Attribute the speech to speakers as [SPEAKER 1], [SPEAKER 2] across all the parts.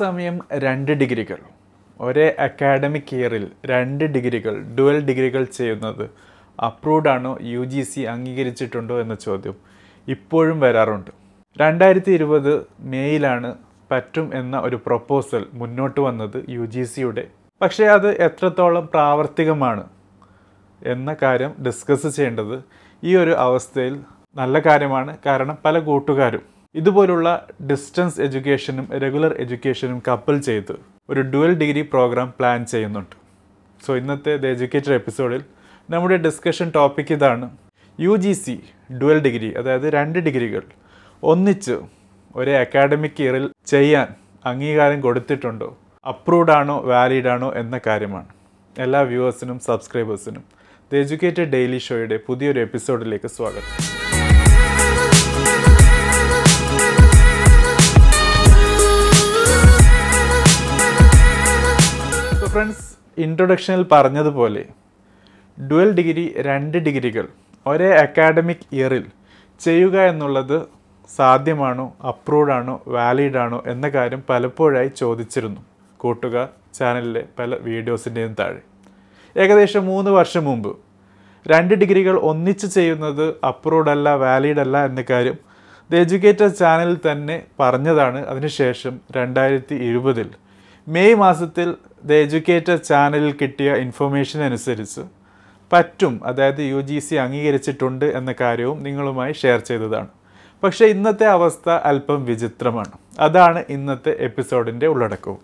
[SPEAKER 1] സമയം രണ്ട് ഡിഗ്രികൾ. ഒരേ അക്കാഡമിക് ഇയറിൽ രണ്ട് ഡിഗ്രികൾ ഡുവൽ ഡിഗ്രികൾ ചെയ്യുന്നത് അപ്രൂവ്ഡ് ആണോ യു ജി സി അംഗീകരിച്ചിട്ടുണ്ടോ എന്ന ചോദ്യം ഇപ്പോഴും വരാറുണ്ട്. രണ്ടായിരത്തി ഇരുപത് മെയ്യിലാണ് പറ്റും എന്ന ഒരു പ്രൊപ്പോസൽ മുന്നോട്ട് വന്നത് യു ജി സിയുടെ പക്ഷേ അത് എത്രത്തോളം പ്രാവർത്തികമാണ് എന്ന കാര്യം ഡിസ്കസ് ചെയ്യേണ്ടത് ഈ ഒരു അവസ്ഥയിൽ നല്ല കാര്യമാണ്. കാരണം പല കൂട്ടുകാരും ഇതുപോലുള്ള ഡിസ്റ്റൻസ് എഡ്യൂക്കേഷനും റെഗുലർ എഡ്യൂക്കേഷനും കപ്പിൾ ചെയ്ത് ഒരു ഡുവൽ ഡിഗ്രി പ്രോഗ്രാം പ്ലാൻ ചെയ്യുന്നുണ്ട്. സോ ഇന്നത്തെ ദ എഡ്യൂക്കേറ്റർ എപ്പിസോഡിൽ നമ്മുടെ ഡിസ്കഷൻ ടോപ്പിക് ഇതാണ് U G C dual degree അതായത് രണ്ട് ഡിഗ്രികൾ ഒന്നിച്ച് ഒരേ അക്കാഡമിക് ഇയറിൽ ചെയ്യാൻ അംഗീകാരം കൊടുത്തിട്ടുണ്ടോ? അപ്രൂവ്ഡ് ആണോ? വാലിഡ് ആണോ? എന്ന കാര്യമാണ്. എല്ലാ വ്യൂവേഴ്സിനും സബ്സ്ക്രൈബേഴ്സിനും ദ എജ്യൂക്കേറ്റഡ് ഡെയിലി ഷോയുടെ പുതിയൊരു എപ്പിസോഡിലേക്ക് സ്വാഗതം. ഫ്രണ്ട്സ് ഇൻട്രൊഡക്ഷനിൽ പറഞ്ഞതുപോലെ ഡുവൽ ഡിഗ്രി രണ്ട് ഡിഗ്രികൾ ഒരേ അക്കാഡമിക് ഇയറിൽ ചെയ്യുക എന്നുള്ളത് സാധ്യമാണോ അപ്രൂവ്ഡാണോ ആണോ വാലിഡ് ആണോ എന്ന കാര്യം പലപ്പോഴായി ചോദിച്ചിരുന്നു. കൂട്ടുകാർ ചാനലിലെ പല വീഡിയോസിന്റെയും താഴെ. ഏകദേശം മൂന്ന് വർഷം മുമ്പ് രണ്ട് ഡിഗ്രികൾ ഒന്നിച്ച് ചെയ്യുന്നത് അപ്രൂവ്ഡ് അല്ല വാലിഡ് അല്ല എന്ന കാര്യം ദ എഡ്യൂക്കേറ്റർ ചാനലിൽ തന്നെ പറഞ്ഞതാണ്. അതിനുശേഷം രണ്ടായിരത്തി ഇരുപതിൽ മെയ് മാസത്തിൽ ദ എഡ്യൂക്കേറ്റർ ചാനലിൽ കിട്ടിയ ഇൻഫർമേഷൻ അനുസരിച്ച് പറ്റും. അതായത് യു ജി സി അംഗീകരിച്ചിട്ടുണ്ട് എന്ന കാര്യവും നിങ്ങളുമായി ഷെയർ ചെയ്തതാണ്. പക്ഷേ ഇന്നത്തെ അവസ്ഥ അല്പം വിചിത്രമാണ്. അതാണ് ഇന്നത്തെ എപ്പിസോഡിന്റെ ഉള്ളടക്കവും.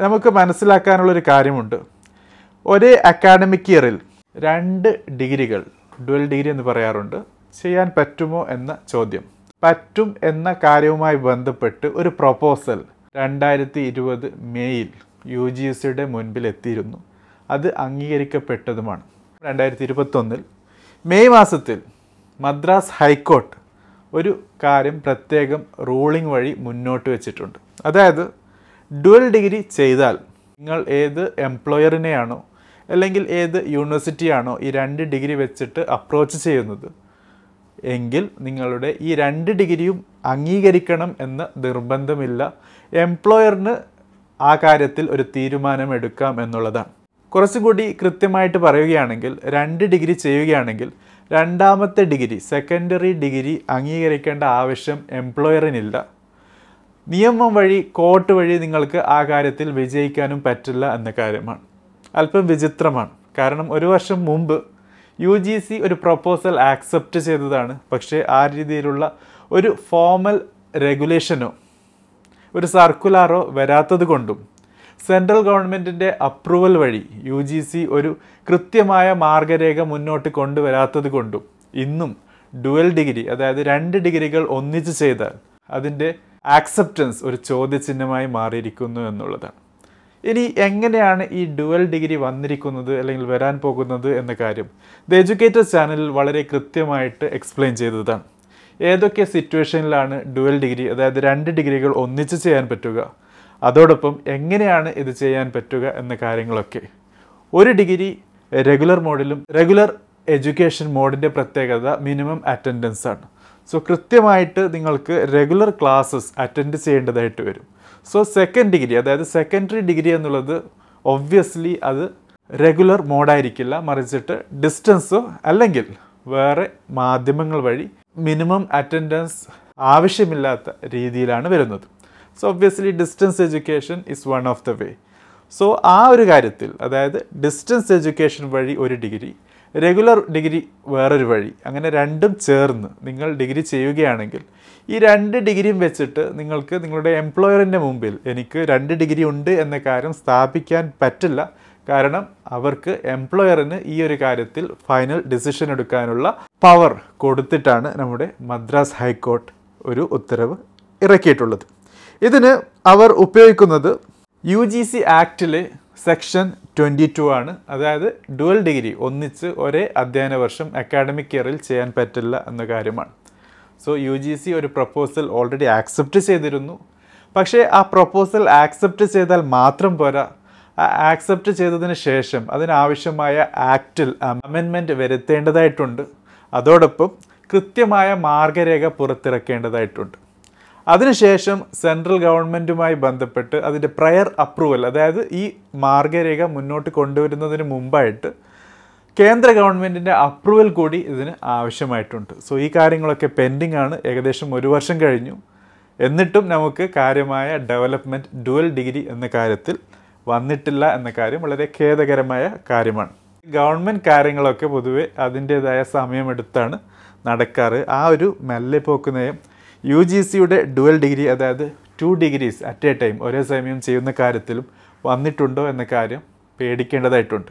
[SPEAKER 1] നമുക്ക് മനസ്സിലാക്കാനുള്ളൊരു കാര്യമുണ്ട്. ഒരേ അക്കാഡമിക് ഇയറിൽ രണ്ട് ഡിഗ്രികൾ ഡുവൽ ഡിഗ്രി എന്ന് പറയാറുണ്ട് ചെയ്യാൻ പറ്റുമോ എന്ന ചോദ്യം. പറ്റും എന്ന കാര്യവുമായി ബന്ധപ്പെട്ട് ഒരു പ്രൊപ്പോസൽ രണ്ടായിരത്തി ഇരുപത് മെയ്യിൽ യു ജി സിയുടെ മുൻപിൽ എത്തിയിരുന്നു. അത് അംഗീകരിക്കപ്പെട്ടതുമാണ്. രണ്ടായിരത്തി ഇരുപത്തൊന്നിൽ മെയ് മാസത്തിൽ മദ്രാസ് ഹൈക്കോർട്ട് ഒരു കാര്യം പ്രത്യേകം റൂളിംഗ് വഴി മുന്നോട്ട് വെച്ചിട്ടുണ്ട്. അതായത് ഡുവൽ ഡിഗ്രി ചെയ്താൽ നിങ്ങൾ ഏത് എംപ്ലോയറിനെയാണോ അല്ലെങ്കിൽ ഏത് യൂണിവേഴ്സിറ്റിയാണോ ഈ രണ്ട് ഡിഗ്രി വെച്ചിട്ട് അപ്രോച്ച് ചെയ്യുന്നത് എങ്കിൽ നിങ്ങളുടെ ഈ രണ്ട് ഡിഗ്രിയും അംഗീകരിക്കണം എന്ന് നിർബന്ധമില്ല. എംപ്ലോയറിന് ആ കാര്യത്തിൽ ഒരു തീരുമാനം എടുക്കാം എന്നുള്ളതാണ്. കുറച്ചുകൂടി കൃത്യമായിട്ട് പറയുകയാണെങ്കിൽ രണ്ട് ഡിഗ്രി ചെയ്യുകയാണെങ്കിൽ രണ്ടാമത്തെ ഡിഗ്രി സെക്കൻഡറി ഡിഗ്രി അംഗീകരിക്കേണ്ട ആവശ്യം എംപ്ലോയറിനില്ല. നിയമം വഴി കോർട്ട് വഴി നിങ്ങൾക്ക് ആ കാര്യത്തിൽ വിജയിക്കാനും പറ്റില്ല എന്ന കാര്യമാണ്. അല്പം വിചിത്രമാണ്. കാരണം ഒരു വർഷം മുമ്പ് യു ജി സി ഒരു പ്രപ്പോസൽ ആക്സെപ്റ്റ് ചെയ്തതാണ്. പക്ഷേ ആ രീതിയിലുള്ള ഒരു ഫോമൽ റെഗുലേഷനോ ഒരു സർക്കുലാറോ വരാത്തത് കൊണ്ടും സെൻട്രൽ ഗവൺമെന്റിന്റെ അപ്രൂവൽ വഴി യു ജി സി ഒരു കൃത്യമായ മാർഗരേഖ മുന്നോട്ട് കൊണ്ടുവരാത്തത് കൊണ്ടും ഇന്നും ഡുവൽ ഡിഗ്രി അതായത് രണ്ട് ഡിഗ്രികൾ ഒന്നിച്ച് ചെയ്താൽ അതിന്റെ ആക്സെപ്റ്റൻസ് ഒരു ചോദ്യചിഹ്നമായി മാറിയിരിക്കുന്നു എന്നുള്ളതാണ്. ഇനി എങ്ങനെയാണ് ഈ ഡുവൽ ഡിഗ്രി വന്നിരിക്കുന്നത് അല്ലെങ്കിൽ വരാൻ പോകുന്നത് എന്ന കാര്യം ദ എഡ്യൂക്കേറ്റർ ചാനലിൽ വളരെ കൃത്യമായിട്ട് എക്സ്പ്ലെയിൻ ചെയ്തതാണ്. ഏതൊക്കെ സിറ്റുവേഷനിലാണ് ഡുവൽ ഡിഗ്രി അതായത് രണ്ട് ഡിഗ്രികൾ ഒന്നിച്ച് ചെയ്യാൻ പറ്റുക അതോടൊപ്പം എങ്ങനെയാണ് ഇത് ചെയ്യാൻ പറ്റുക എന്ന കാര്യങ്ങളൊക്കെ. ഒരു ഡിഗ്രി റെഗുലർ മോഡിലും റെഗുലർ എഡ്യൂക്കേഷൻ മോഡിന്റെ പ്രത്യേകത മിനിമം അറ്റൻഡൻസ് ആണ്. സോ കൃത്യമായിട്ട് നിങ്ങൾക്ക് റെഗുലർ ക്ലാസ്സസ് അറ്റൻഡ് ചെയ്യേണ്ടതായിട്ട് വരും. സോ സെക്കൻഡ് ഡിഗ്രി അതായത് സെക്കൻഡറി ഡിഗ്രി എന്നുള്ളത് ഒബ്വിയസ്ലി അത് റെഗുലർ മോഡായിരിക്കില്ല മറിച്ചിട്ട് ഡിസ്റ്റൻസോ അല്ലെങ്കിൽ വേറെ മാധ്യമങ്ങൾ വഴി മിനിമം അറ്റൻഡൻസ് ആവശ്യമില്ലാത്ത രീതിയിലാണ് വരുന്നത്. So obviously distance education is one of the way so ആ ഒരു കാര്യത്തിൽ അതായത് ഡിസ്റ്റൻസ് എഡ്യൂക്കേഷൻ വഴി ഒരു ഡിഗ്രി റെഗുലർ ഡിഗ്രി വേറൊരു വഴി. അങ്ങനെ രണ്ടും ചേർന്ന് നിങ്ങൾ ഡിഗ്രി ചെയ്യുകയാണെങ്കിൽ ഈ രണ്ട് ഡിഗ്രിയും വെച്ചിട്ട് നിങ്ങൾക്ക് നിങ്ങളുടെ എംപ്ലോയറിന്റെ മുമ്പിൽ എനിക്ക് രണ്ട് ഡിഗ്രി ഉണ്ട് എന്ന കാര്യം സ്ഥാപിക്കാൻ പറ്റില്ല. കാരണം അവർക്ക് എംപ്ലോയറിന് ഈ ഒരു കാര്യത്തിൽ ഫൈനൽ ഡിസിഷൻ എടുക്കാനുള്ള പവർ കൊടുത്തിട്ടാണ് നമ്മുടെ മദ്രാസ് ഹൈക്കോർട്ട് ഒരു ഉത്തരവ് ഇറക്കിയിട്ടുള്ളത്. ഇതിന് അവർ ഉപയോഗിക്കുന്നത് യു ജി സി ആക്ടിലെ സെക്ഷൻ ട്വന്റി ടു ആണ്. അതായത് ഡുവൽ ഡിഗ്രി ഒന്നിച്ച് ഒരേ അധ്യയന വർഷം അക്കാഡമിക് ഇയറിൽ ചെയ്യാൻ പറ്റില്ല എന്ന കാര്യമാണ്. സോ യു ജി സി ഒരു പ്രപ്പോസൽ ഓൾറെഡി ആക്സെപ്റ്റ് ചെയ്തിരുന്നു. പക്ഷേ ആ പ്രപ്പോസൽ ആക്സെപ്റ്റ് ചെയ്താൽ മാത്രം പോരാ. ആ ആക്സെപ്റ്റ് ചെയ്തതിന് ശേഷം അതിനാവശ്യമായ ആക്റ്റിൽ അമെൻമെന്റ് വരുത്തേണ്ടതായിട്ടുണ്ട്. അതോടൊപ്പം കൃത്യമായ മാർഗരേഖ പുറത്തിറക്കേണ്ടതായിട്ടുണ്ട്. അതിനുശേഷം സെൻട്രൽ ഗവൺമെന്റുമായി ബന്ധപ്പെട്ട് അതിന്റെ പ്രയർ അപ്രൂവൽ അതായത് ഈ മാർഗരേഖ മുന്നോട്ട് കൊണ്ടുവരുന്നതിന് മുമ്പായിട്ട് കേന്ദ്ര ഗവൺമെന്റിന്റെ അപ്രൂവൽ കൂടി ഇതിന് ആവശ്യമായിട്ടുണ്ട്. സോ ഈ കാര്യങ്ങളൊക്കെ പെൻഡിങ് ആണ്. ഏകദേശം ഒരു വർഷം കഴിഞ്ഞു. എന്നിട്ടും നമുക്ക് കാര്യമായ ഡെവലപ്മെന്റ് ഡുവൽ ഡിഗ്രി എന്ന കാര്യത്തിൽ വന്നിട്ടില്ല എന്ന കാര്യം വളരെ ഖേദകരമായ കാര്യമാണ്. ഗവൺമെന്റ് കാര്യങ്ങളൊക്കെ പൊതുവെ അതിന്റേതായ സമയമെടുത്താണ് നടക്കാറ്. ആ ഒരു മെല്ലെ പോക്ക് നയം യു ജി സിയുടെ ഡുവൽ ഡിഗ്രി അതായത് two degrees at a time ഒരേ സമയം ചെയ്യുന്ന കാര്യത്തിലും വന്നിട്ടുണ്ടോ എന്ന കാര്യം പേടിക്കേണ്ടതായിട്ടുണ്ട്.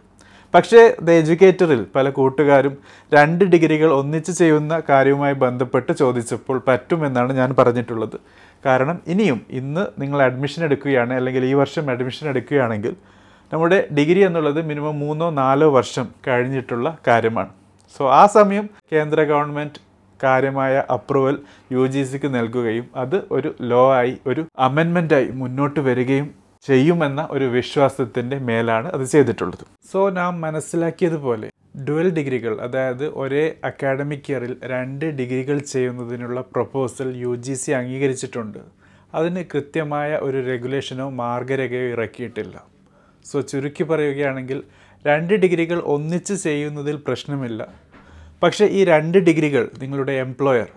[SPEAKER 1] പക്ഷേ ദ എഡ്യൂക്കേറ്ററിൽ പല കൂട്ടുകാരും രണ്ട് ഡിഗ്രികൾ ഒന്നിച്ച് ചെയ്യുന്ന കാര്യവുമായി ബന്ധപ്പെട്ട് ചോദിച്ചപ്പോൾ പറ്റുമെന്നാണ് ഞാൻ പറഞ്ഞിട്ടുള്ളത്. കാരണം ഇനിയും ഇന്ന് നിങ്ങൾ അഡ്മിഷൻ എടുക്കുകയാണ് അല്ലെങ്കിൽ ഈ വർഷം അഡ്മിഷൻ എടുക്കുകയാണെങ്കിൽ നമ്മുടെ ഡിഗ്രി എന്നുള്ളത് മിനിമം മൂന്നോ നാലോ വർഷം കഴിഞ്ഞിട്ടുള്ള കാര്യമാണ്. സോ ആ സമയം കേന്ദ്ര ഗവൺമെന്റ് കാര്യമായ അപ്രൂവൽ യു ജി സിക്ക് നൽകുകയും അത് ഒരു ലോ ആയി ഒരു അമെൻമെന്റായി മുന്നോട്ട് വരികയും ചെയ്യുമെന്ന ഒരു വിശ്വാസത്തിന്റെ മേലാണ് അത് ചെയ്തിട്ടുള്ളത്. സോ നാം മനസ്സിലാക്കിയതുപോലെ ഡുവൽ ഡിഗ്രികൾ അതായത് ഒരേ അക്കാഡമിക് ഇയറിൽ രണ്ട് ഡിഗ്രികൾ ചെയ്യുന്നതിനുള്ള പ്രപ്പോസൽ യു ജി സി അംഗീകരിച്ചിട്ടുണ്ട്. അതിന് കൃത്യമായ ഒരു റെഗുലേഷനോ മാർഗരേഖയോ ഇറക്കിയിട്ടില്ല. സോ ചുരുക്കി പറയുകയാണെങ്കിൽ രണ്ട് ഡിഗ്രികൾ ഒന്നിച്ച് ചെയ്യുന്നതിൽ പ്രശ്നമില്ല. പക്ഷേ ഈ രണ്ട് ഡിഗ്രികൾ നിങ്ങളുടെ എംപ്ലോയർ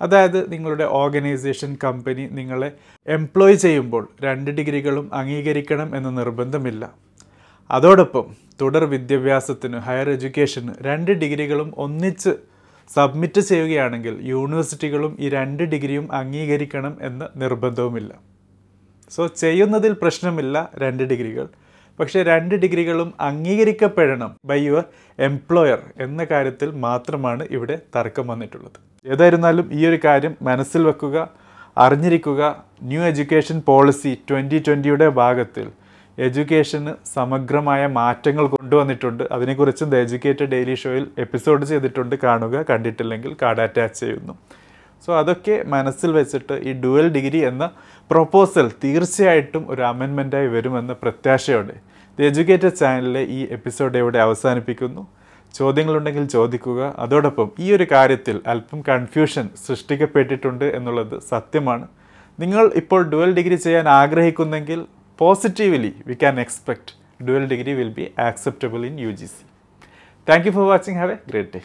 [SPEAKER 1] അതായത് നിങ്ങളുടെ ഓർഗനൈസേഷൻ കമ്പനി നിങ്ങളെ എംപ്ലോയ് ചെയ്യുമ്പോൾ രണ്ട് ഡിഗ്രികളും അംഗീകരിക്കണം എന്ന് നിർബന്ധമില്ല. അതോടൊപ്പം തുടർ വിദ്യാഭ്യാസത്തിന് ഹയർ എഡ്യൂക്കേഷന് രണ്ട് ഡിഗ്രികളും ഒന്നിച്ച് സബ്മിറ്റ് ചെയ്യുകയാണെങ്കിൽ യൂണിവേഴ്സിറ്റികളും ഈ രണ്ട് ഡിഗ്രിയും അംഗീകരിക്കണം എന്ന് നിർബന്ധവുമില്ല. സോ ചെയ്യുന്നതിൽ പ്രശ്നമില്ല രണ്ട് ഡിഗ്രികൾ. പക്ഷേ രണ്ട് ഡിഗ്രികളും അംഗീകരിക്കപ്പെടണം ബൈ യുവർ എംപ്ലോയർ എന്ന കാര്യത്തിൽ മാത്രമാണ് ഇവിടെ തർക്കം വന്നിട്ടുള്ളത്. ഏതായിരുന്നാലും ഈ ഒരു കാര്യം മനസ്സിൽ വെക്കുക അറിഞ്ഞിരിക്കുക. ന്യൂ എഡ്യൂക്കേഷൻ പോളിസി ട്വന്റി ട്വന്റിയുടെ ഭാഗത്തിൽ എഡ്യൂക്കേഷന് സമഗ്രമായ മാറ്റങ്ങൾ കൊണ്ടുവന്നിട്ടുണ്ട്. അതിനെക്കുറിച്ചും ദ എഡ്യൂക്കേറ്റഡ് ഡെയിലി ഷോയിൽ എപ്പിസോഡ് ചെയ്തിട്ടുണ്ട്. കാണുക കണ്ടിട്ടില്ലെങ്കിൽ കാർഡ് അറ്റാച്ച് ചെയ്യുന്നു. സോ അതൊക്കെ മനസ്സിൽ വെച്ചിട്ട് ഈ ഡുവൽ ഡിഗ്രി എന്ന പ്രൊപ്പോസൽ തീർച്ചയായിട്ടും ഒരു അമെൻമെന്റായി വരുമെന്ന പ്രത്യാശയോടെ ദി എഡ്യൂക്കേറ്റഡ് ചാനലിലെ ഈ എപ്പിസോഡ് ഇവിടെ അവസാനിപ്പിക്കുന്നു. ചോദ്യങ്ങളുണ്ടെങ്കിൽ ചോദിക്കുക. അതോടൊപ്പം ഈ ഒരു കാര്യത്തിൽ അല്പം കൺഫ്യൂഷൻ സൃഷ്ടിക്കപ്പെട്ടിട്ടുണ്ട് എന്നുള്ളത് സത്യമാണ്. നിങ്ങൾ ഇപ്പോൾ ഡുവൽ ഡിഗ്രി ചെയ്യാൻ ആഗ്രഹിക്കുന്നെങ്കിൽ positively we can expect dual degree will be acceptable in U G C thank you for watching have a great day